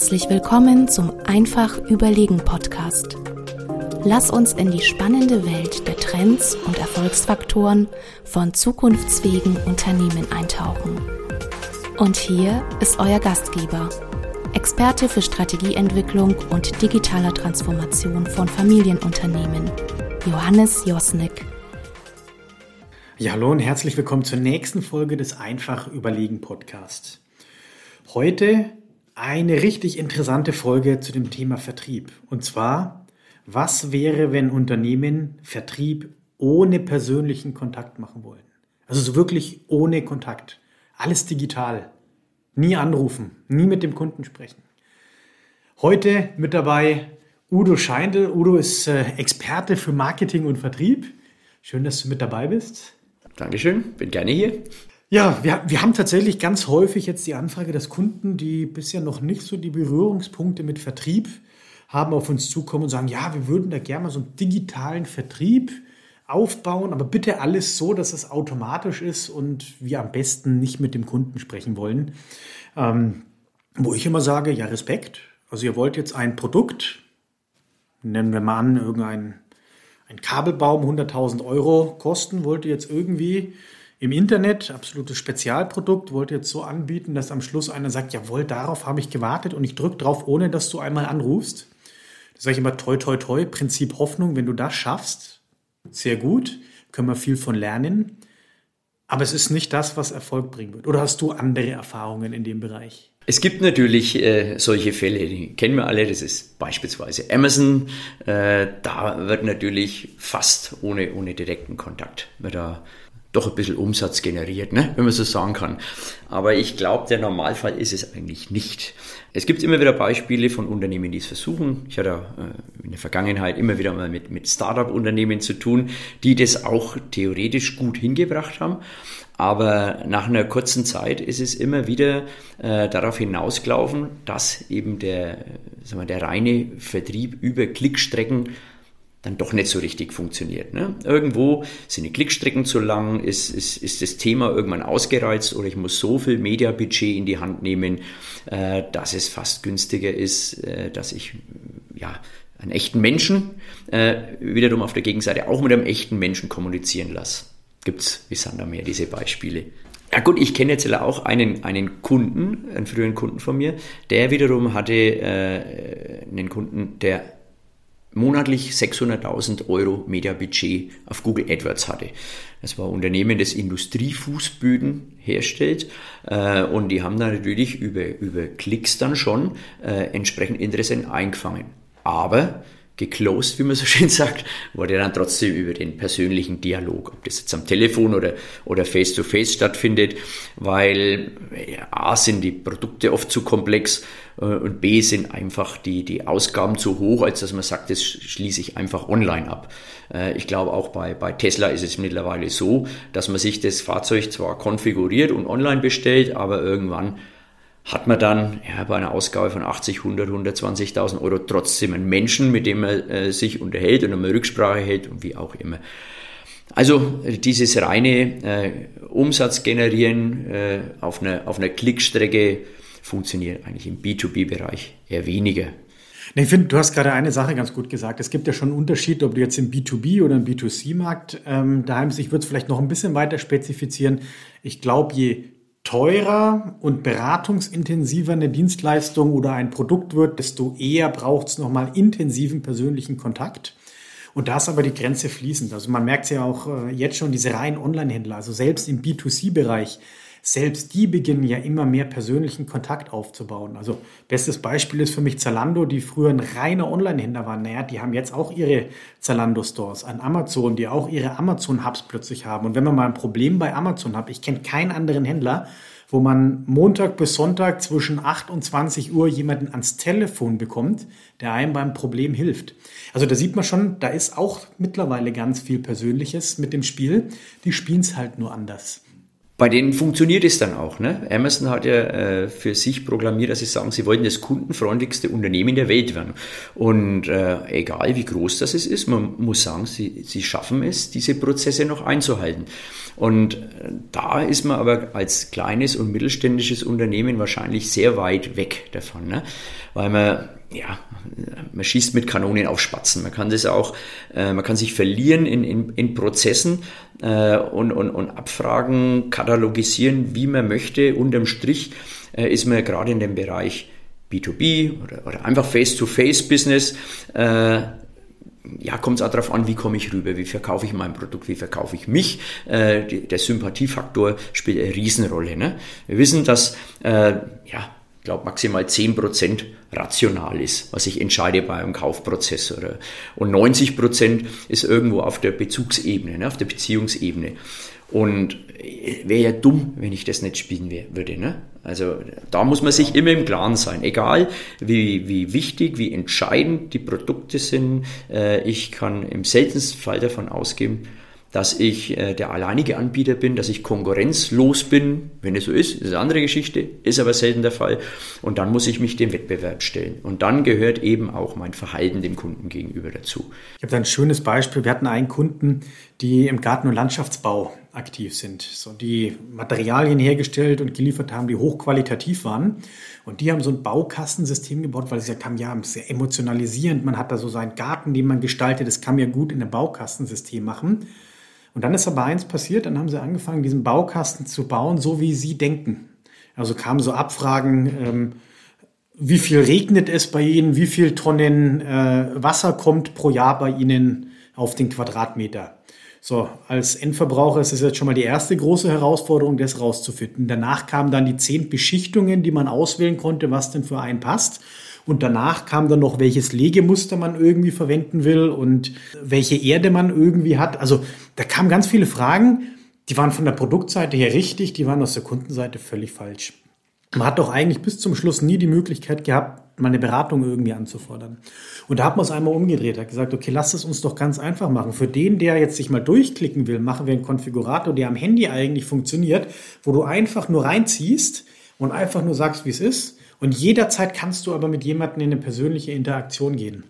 Herzlich willkommen zum Einfach Überlegen Podcast. Lass uns in die spannende Welt der Trends und Erfolgsfaktoren von zukunftsfähigen Unternehmen eintauchen. Und hier ist euer Gastgeber, Experte für Strategieentwicklung und digitaler Transformation von Familienunternehmen, Johannes Josnick. Ja, hallo und herzlich willkommen zur nächsten Folge des Einfach Überlegen Podcasts. Heute eine richtig interessante Folge zu dem Thema Vertrieb. Und zwar, was wäre, wenn Unternehmen Vertrieb ohne persönlichen Kontakt machen wollen? Also so wirklich ohne Kontakt. Alles digital. Nie anrufen, nie mit dem Kunden sprechen. Heute mit dabei Udo Scheindl. Udo ist äh, Experte für Marketing und Vertrieb. Schön, dass du mit dabei bist. Dankeschön, bin gerne hier. Ja, wir, wir haben tatsächlich ganz häufig jetzt die Anfrage, dass Kunden, die bisher noch nicht so die Berührungspunkte mit Vertrieb haben, auf uns zukommen und sagen, ja, wir würden da gerne mal so einen digitalen Vertrieb aufbauen, aber bitte alles so, dass es automatisch ist und wir am besten nicht mit dem Kunden sprechen wollen. Ähm, wo ich immer sage, ja, Respekt. Also ihr wollt jetzt ein Produkt, nennen wir mal an, irgendein ein Kabelbaum 100.000 Euro kosten, wollt ihr jetzt irgendwie im Internet, absolutes Spezialprodukt, wollte jetzt so anbieten, dass am Schluss einer sagt, jawohl, darauf habe ich gewartet und ich drücke drauf, ohne dass du einmal anrufst. Das sage ich immer, toi, toi, toi, Prinzip Hoffnung, wenn du das schaffst, sehr gut, können wir viel von lernen. Aber es ist nicht das, was Erfolg bringen wird. Oder hast du andere Erfahrungen in dem Bereich? Es gibt natürlich äh, solche Fälle, die kennen wir alle. Das ist beispielsweise Amazon. Äh, da wird natürlich fast ohne, ohne direkten Kontakt wird da doch ein bisschen Umsatz generiert, ne? wenn man so sagen kann. Aber ich glaube, der Normalfall ist es eigentlich nicht. Es gibt immer wieder Beispiele von Unternehmen, die es versuchen. Ich hatte äh, in der Vergangenheit immer wieder mal mit, mit Startup-Unternehmen zu tun, die das auch theoretisch gut hingebracht haben. Aber nach einer kurzen Zeit ist es immer wieder äh, darauf hinausgelaufen, dass eben der, sagen wir, der reine Vertrieb über Klickstrecken dann doch nicht so richtig funktioniert. Ne? Irgendwo sind die Klickstrecken zu lang, ist, ist, ist das Thema irgendwann ausgereizt oder ich muss so viel Mediabudget in die Hand nehmen, äh, dass es fast günstiger ist, äh, dass ich ja einen echten Menschen äh, wiederum auf der Gegenseite auch mit einem echten Menschen kommunizieren lasse. Gibt's wie Sander mehr diese Beispiele. Ja gut, ich kenne jetzt auch einen, einen Kunden, einen früheren Kunden von mir, der wiederum hatte äh, einen Kunden, der monatlich 600.000 Euro Mediabudget auf Google AdWords hatte. Das war ein Unternehmen, das Industriefußböden herstellt äh, und die haben dann natürlich über, über Klicks dann schon äh, entsprechend Interessenten eingefangen. Aber geclosed, wie man so schön sagt, wurde dann trotzdem über den persönlichen Dialog, ob das jetzt am Telefon oder, oder face-to-face stattfindet, weil ja, A sind die Produkte oft zu komplex äh, und B sind einfach die, die Ausgaben zu hoch, als dass man sagt, das schließe ich einfach online ab. Äh, ich glaube auch bei, bei Tesla ist es mittlerweile so, dass man sich das Fahrzeug zwar konfiguriert und online bestellt, aber irgendwann hat man dann ja, bei einer Ausgabe von 80, 100, 120.000 Euro trotzdem einen Menschen, mit dem man äh, sich unterhält und eine Rücksprache hält und wie auch immer. Also dieses reine äh, Umsatz generieren äh, auf, einer, auf einer Klickstrecke funktioniert eigentlich im B2B-Bereich eher weniger. Ich finde, du hast gerade eine Sache ganz gut gesagt. Es gibt ja schon einen Unterschied, ob du jetzt im B2B oder im B2C-Markt ähm, daheim bist. Ich würde es vielleicht noch ein bisschen weiter spezifizieren. Ich glaube, je teurer und beratungsintensiver eine Dienstleistung oder ein Produkt wird, desto eher braucht es nochmal intensiven persönlichen Kontakt. Und da ist aber die Grenze fließend. Also man merkt ja auch äh, jetzt schon, diese reinen Online-Händler, also selbst im B2C-Bereich, selbst die beginnen ja immer mehr persönlichen Kontakt aufzubauen. Also bestes Beispiel ist für mich Zalando, die früher ein reiner Online-Händler waren. Naja, die haben jetzt auch ihre Zalando-Stores an Amazon, die auch ihre Amazon-Hubs plötzlich haben. Und wenn man mal ein Problem bei Amazon hat, ich kenne keinen anderen Händler, wo man Montag bis Sonntag zwischen 8 und 20 Uhr jemanden ans Telefon bekommt, der einem beim Problem hilft. Also da sieht man schon, da ist auch mittlerweile ganz viel Persönliches mit dem Spiel. Die spielen es halt nur anders. Bei denen funktioniert es dann auch. Ne? Amazon hat ja äh, für sich programmiert, dass sie sagen, sie wollen das kundenfreundlichste Unternehmen der Welt werden. Und äh, egal wie groß das ist, man muss sagen, sie, sie schaffen es, diese Prozesse noch einzuhalten. Und äh, da ist man aber als kleines und mittelständisches Unternehmen wahrscheinlich sehr weit weg davon, ne? weil man ja, man schießt mit Kanonen auf Spatzen. Man kann das auch, äh, man kann sich verlieren in, in, in Prozessen äh, und, und, und abfragen, katalogisieren, wie man möchte. Unterm Strich äh, ist man gerade in dem Bereich B2B oder, oder einfach Face-to-Face-Business äh, ja, kommt es auch darauf an, wie komme ich rüber, wie verkaufe ich mein Produkt, wie verkaufe ich mich. Äh, der Sympathiefaktor spielt eine Riesenrolle. Ne? Wir wissen, dass äh, ja, ich glaube maximal 10% rational ist, was ich entscheide bei einem Kaufprozess. Oder, und 90% ist irgendwo auf der Bezugsebene, ne, auf der Beziehungsebene. Und wäre ja dumm, wenn ich das nicht spielen würde. Ne? Also da muss man sich immer im Klaren sein, egal wie, wie wichtig, wie entscheidend die Produkte sind. Äh, ich kann im seltensten Fall davon ausgehen, dass ich äh, der alleinige Anbieter bin, dass ich konkurrenzlos bin. Wenn es so ist, ist eine andere Geschichte, ist aber selten der Fall. Und dann muss ich mich dem Wettbewerb stellen. Und dann gehört eben auch mein Verhalten dem Kunden gegenüber dazu. Ich habe da ein schönes Beispiel. Wir hatten einen Kunden, die im Garten- und Landschaftsbau aktiv sind, so die Materialien hergestellt und geliefert haben, die hochqualitativ waren. Und die haben so ein Baukastensystem gebaut, weil sie gesagt haben, ja, sehr emotionalisierend. Man hat da so seinen Garten, den man gestaltet. Das kann man ja gut in einem Baukastensystem machen. Und dann ist aber eins passiert, dann haben sie angefangen, diesen Baukasten zu bauen, so wie sie denken. Also kamen so Abfragen, ähm, wie viel regnet es bei Ihnen, wie viel Tonnen äh, Wasser kommt pro Jahr bei Ihnen auf den Quadratmeter. So, als Endverbraucher ist es jetzt schon mal die erste große Herausforderung, das rauszufinden. Danach kamen dann die zehn Beschichtungen, die man auswählen konnte, was denn für einen passt. Und danach kam dann noch, welches Legemuster man irgendwie verwenden will und welche Erde man irgendwie hat. Also da kamen ganz viele Fragen, die waren von der Produktseite her richtig, die waren aus der Kundenseite völlig falsch. Man hat doch eigentlich bis zum Schluss nie die Möglichkeit gehabt, mal eine Beratung irgendwie anzufordern. Und da hat man es einmal umgedreht, hat gesagt, okay, lass es uns doch ganz einfach machen. Für den, der jetzt sich mal durchklicken will, machen wir einen Konfigurator, der am Handy eigentlich funktioniert, wo du einfach nur reinziehst und einfach nur sagst, wie es ist. Und jederzeit kannst du aber mit jemandem in eine persönliche Interaktion gehen.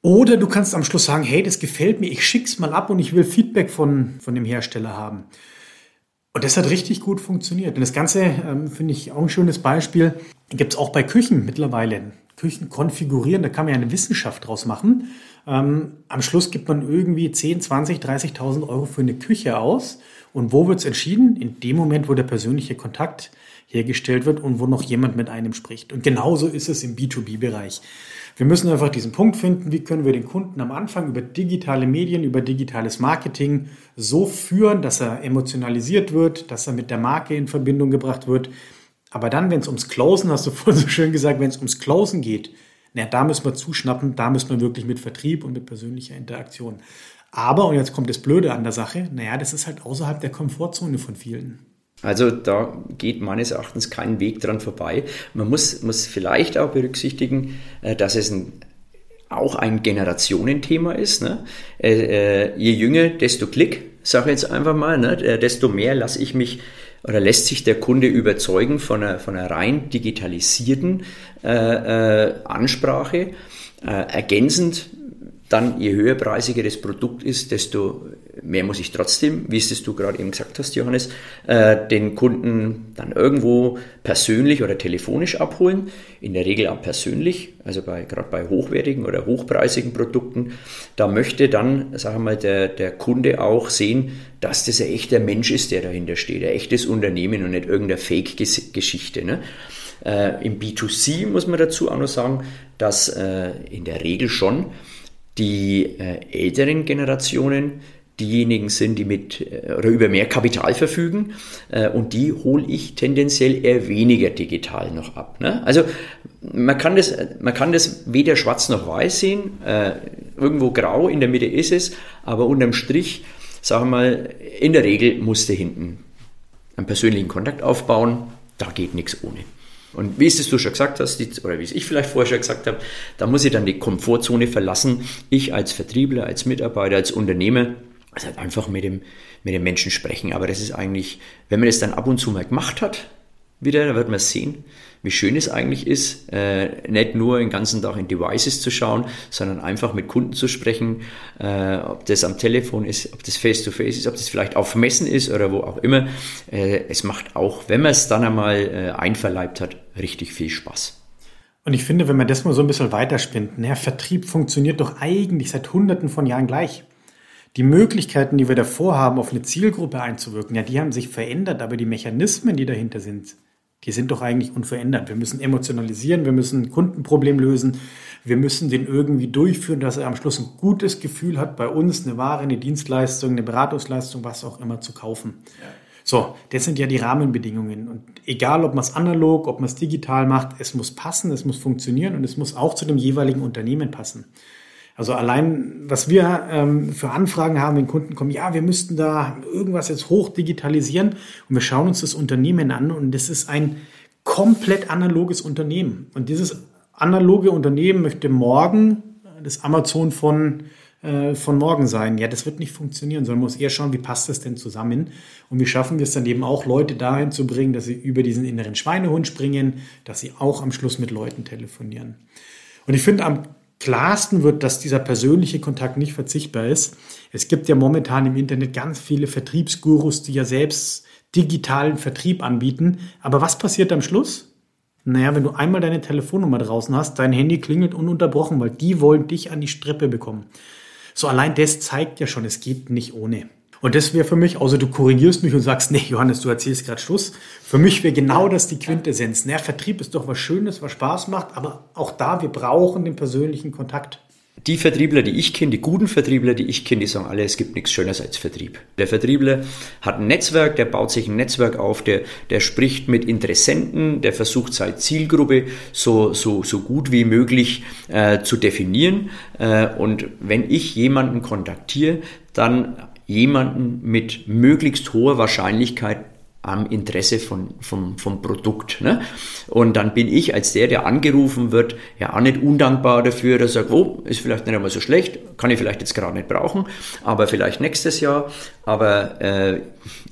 Oder du kannst am Schluss sagen, hey, das gefällt mir, ich schick's mal ab und ich will Feedback von, von dem Hersteller haben. Und das hat richtig gut funktioniert. Und das Ganze ähm, finde ich auch ein schönes Beispiel. Gibt es auch bei Küchen mittlerweile. Küchen konfigurieren, da kann man ja eine Wissenschaft draus machen. Ähm, am Schluss gibt man irgendwie 10, 20, 30.000 Euro für eine Küche aus. Und wo wird es entschieden? In dem Moment, wo der persönliche Kontakt hergestellt wird und wo noch jemand mit einem spricht. Und genauso ist es im B2B-Bereich. Wir müssen einfach diesen Punkt finden, wie können wir den Kunden am Anfang über digitale Medien, über digitales Marketing so führen, dass er emotionalisiert wird, dass er mit der Marke in Verbindung gebracht wird. Aber dann, wenn es ums Closen, hast du vorhin so schön gesagt, wenn es ums Closen geht, na, da müssen wir zuschnappen, da müssen wir wirklich mit Vertrieb und mit persönlicher Interaktion. Aber, und jetzt kommt das Blöde an der Sache, naja, das ist halt außerhalb der Komfortzone von vielen. Also da geht meines Erachtens kein Weg dran vorbei. Man muss, muss vielleicht auch berücksichtigen, äh, dass es ein, auch ein Generationenthema ist. Ne? Äh, äh, je jünger, desto Klick, sage ich jetzt einfach mal, ne? desto mehr lasse ich mich oder lässt sich der Kunde überzeugen von einer, von einer rein digitalisierten Ansprache. Ergänzend dann je höherpreisiger das Produkt ist, desto mehr muss ich trotzdem, wie es du gerade eben gesagt hast, Johannes, äh, den Kunden dann irgendwo persönlich oder telefonisch abholen. In der Regel auch persönlich, also bei, gerade bei hochwertigen oder hochpreisigen Produkten. Da möchte dann, sagen wir mal, der, der Kunde auch sehen, dass das ein echter Mensch ist, der dahinter steht, ein echtes Unternehmen und nicht irgendeine Fake-Geschichte. Ne? Äh, Im B2C muss man dazu auch noch sagen, dass äh, in der Regel schon die äh, älteren Generationen diejenigen sind, die mit äh, oder über mehr Kapital verfügen äh, und die hole ich tendenziell eher weniger digital noch ab. Ne? Also man kann, das, man kann das weder schwarz noch weiß sehen, irgendwo grau, in der Mitte ist es, aber unterm Strich, sagen wir mal, in der Regel musste hinten einen persönlichen Kontakt aufbauen, da geht nichts ohne. Und wie es du schon gesagt hast, oder wie es ich vielleicht vorher schon gesagt habe, da muss ich dann die Komfortzone verlassen. Ich als Vertriebler, als Mitarbeiter, als Unternehmer, also einfach mit dem, mit dem Menschen sprechen. Aber das ist eigentlich, wenn man das dann ab und zu mal gemacht hat, wieder, da wird man sehen, wie schön es eigentlich ist, äh, nicht nur den ganzen Tag in Devices zu schauen, sondern einfach mit Kunden zu sprechen, äh, ob das am Telefon ist, ob das face-to-face -face ist, ob das vielleicht auf Messen ist oder wo auch immer. Äh, es macht auch, wenn man es dann einmal äh, einverleibt hat, richtig viel Spaß. Und ich finde, wenn man das mal so ein bisschen weiterspinnt, naja, Vertrieb funktioniert doch eigentlich seit Hunderten von Jahren gleich. Die Möglichkeiten, die wir davor haben, auf eine Zielgruppe einzuwirken, ja, die haben sich verändert, aber die Mechanismen, die dahinter sind, die sind doch eigentlich unverändert. Wir müssen emotionalisieren, wir müssen ein Kundenproblem lösen, wir müssen den irgendwie durchführen, dass er am Schluss ein gutes Gefühl hat, bei uns eine Ware, eine Dienstleistung, eine Beratungsleistung, was auch immer zu kaufen. Ja. So, das sind ja die Rahmenbedingungen. Und egal, ob man es analog, ob man es digital macht, es muss passen, es muss funktionieren und es muss auch zu dem jeweiligen Unternehmen passen. Also allein, was wir ähm, für Anfragen haben, wenn Kunden kommen, ja, wir müssten da irgendwas jetzt hoch digitalisieren und wir schauen uns das Unternehmen an und das ist ein komplett analoges Unternehmen. Und dieses analoge Unternehmen möchte morgen das Amazon von, äh, von morgen sein. Ja, das wird nicht funktionieren, sondern man muss eher schauen, wie passt das denn zusammen und wie schaffen wir es dann eben auch, Leute dahin zu bringen, dass sie über diesen inneren Schweinehund springen, dass sie auch am Schluss mit Leuten telefonieren. Und ich finde, am klarsten wird, dass dieser persönliche Kontakt nicht verzichtbar ist. Es gibt ja momentan im Internet ganz viele Vertriebsgurus, die ja selbst digitalen Vertrieb anbieten. Aber was passiert am Schluss? Naja, wenn du einmal deine Telefonnummer draußen hast, dein Handy klingelt ununterbrochen, weil die wollen dich an die Strippe bekommen. So allein das zeigt ja schon, es geht nicht ohne. Und das wäre für mich, außer du korrigierst mich und sagst, nee, Johannes, du erzählst gerade Schluss. Für mich wäre genau das die Quintessenz. Naja, Vertrieb ist doch was Schönes, was Spaß macht, aber auch da, wir brauchen den persönlichen Kontakt. Die Vertriebler, die ich kenne, die guten Vertriebler, die ich kenne, die sagen alle, es gibt nichts Schöneres als Vertrieb. Der Vertriebler hat ein Netzwerk, der baut sich ein Netzwerk auf, der, der spricht mit Interessenten, der versucht seine Zielgruppe so, so, so gut wie möglich äh, zu definieren. Äh, und wenn ich jemanden kontaktiere, dann jemanden mit möglichst hoher Wahrscheinlichkeit am Interesse von, vom, vom Produkt. Ne? Und dann bin ich als der, der angerufen wird, ja auch nicht undankbar dafür, dass er sagt, oh, ist vielleicht nicht einmal so schlecht, kann ich vielleicht jetzt gerade nicht brauchen, aber vielleicht nächstes Jahr. Aber äh,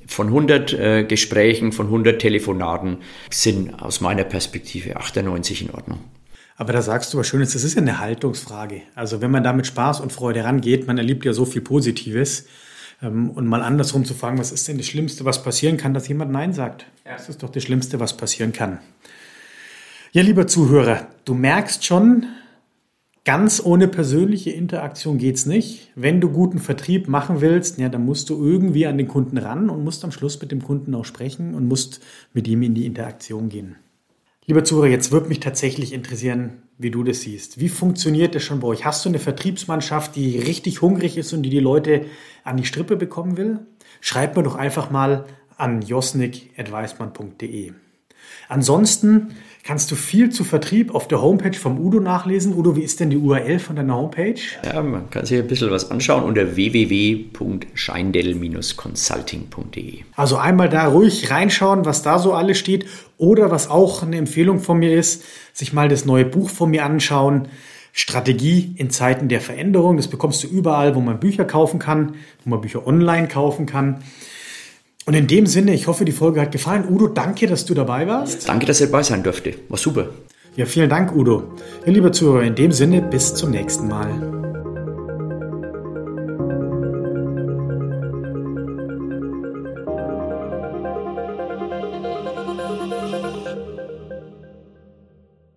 von 100 äh, Gesprächen, von 100 Telefonaten sind aus meiner Perspektive 98 in Ordnung. Aber da sagst du was Schönes, das ist ja eine Haltungsfrage. Also wenn man da mit Spaß und Freude rangeht, man erlebt ja so viel Positives, und mal andersrum zu fragen, was ist denn das Schlimmste, was passieren kann, dass jemand Nein sagt? Ja. Das ist doch das Schlimmste, was passieren kann. Ja, lieber Zuhörer, du merkst schon, ganz ohne persönliche Interaktion geht's nicht. Wenn du guten Vertrieb machen willst, ja, dann musst du irgendwie an den Kunden ran und musst am Schluss mit dem Kunden auch sprechen und musst mit ihm in die Interaktion gehen. Lieber Zuhörer, jetzt würde mich tatsächlich interessieren, wie du das siehst. Wie funktioniert das schon bei euch? Hast du eine Vertriebsmannschaft, die richtig hungrig ist und die die Leute an die Strippe bekommen will? Schreib mir doch einfach mal an josnik.weismann.de. Ansonsten kannst du viel zu Vertrieb auf der Homepage vom Udo nachlesen. Udo, wie ist denn die URL von deiner Homepage? Ja, man kann sich ein bisschen was anschauen unter www.scheindel-consulting.de. Also einmal da ruhig reinschauen, was da so alles steht. Oder was auch eine Empfehlung von mir ist, sich mal das neue Buch von mir anschauen. Strategie in Zeiten der Veränderung. Das bekommst du überall, wo man Bücher kaufen kann, wo man Bücher online kaufen kann. Und in dem Sinne, ich hoffe, die Folge hat gefallen. Udo, danke, dass du dabei warst. Danke, dass ihr dabei sein durfte. War super. Ja, vielen Dank, Udo. Ja, liebe Zuhörer, in dem Sinne, bis zum nächsten Mal.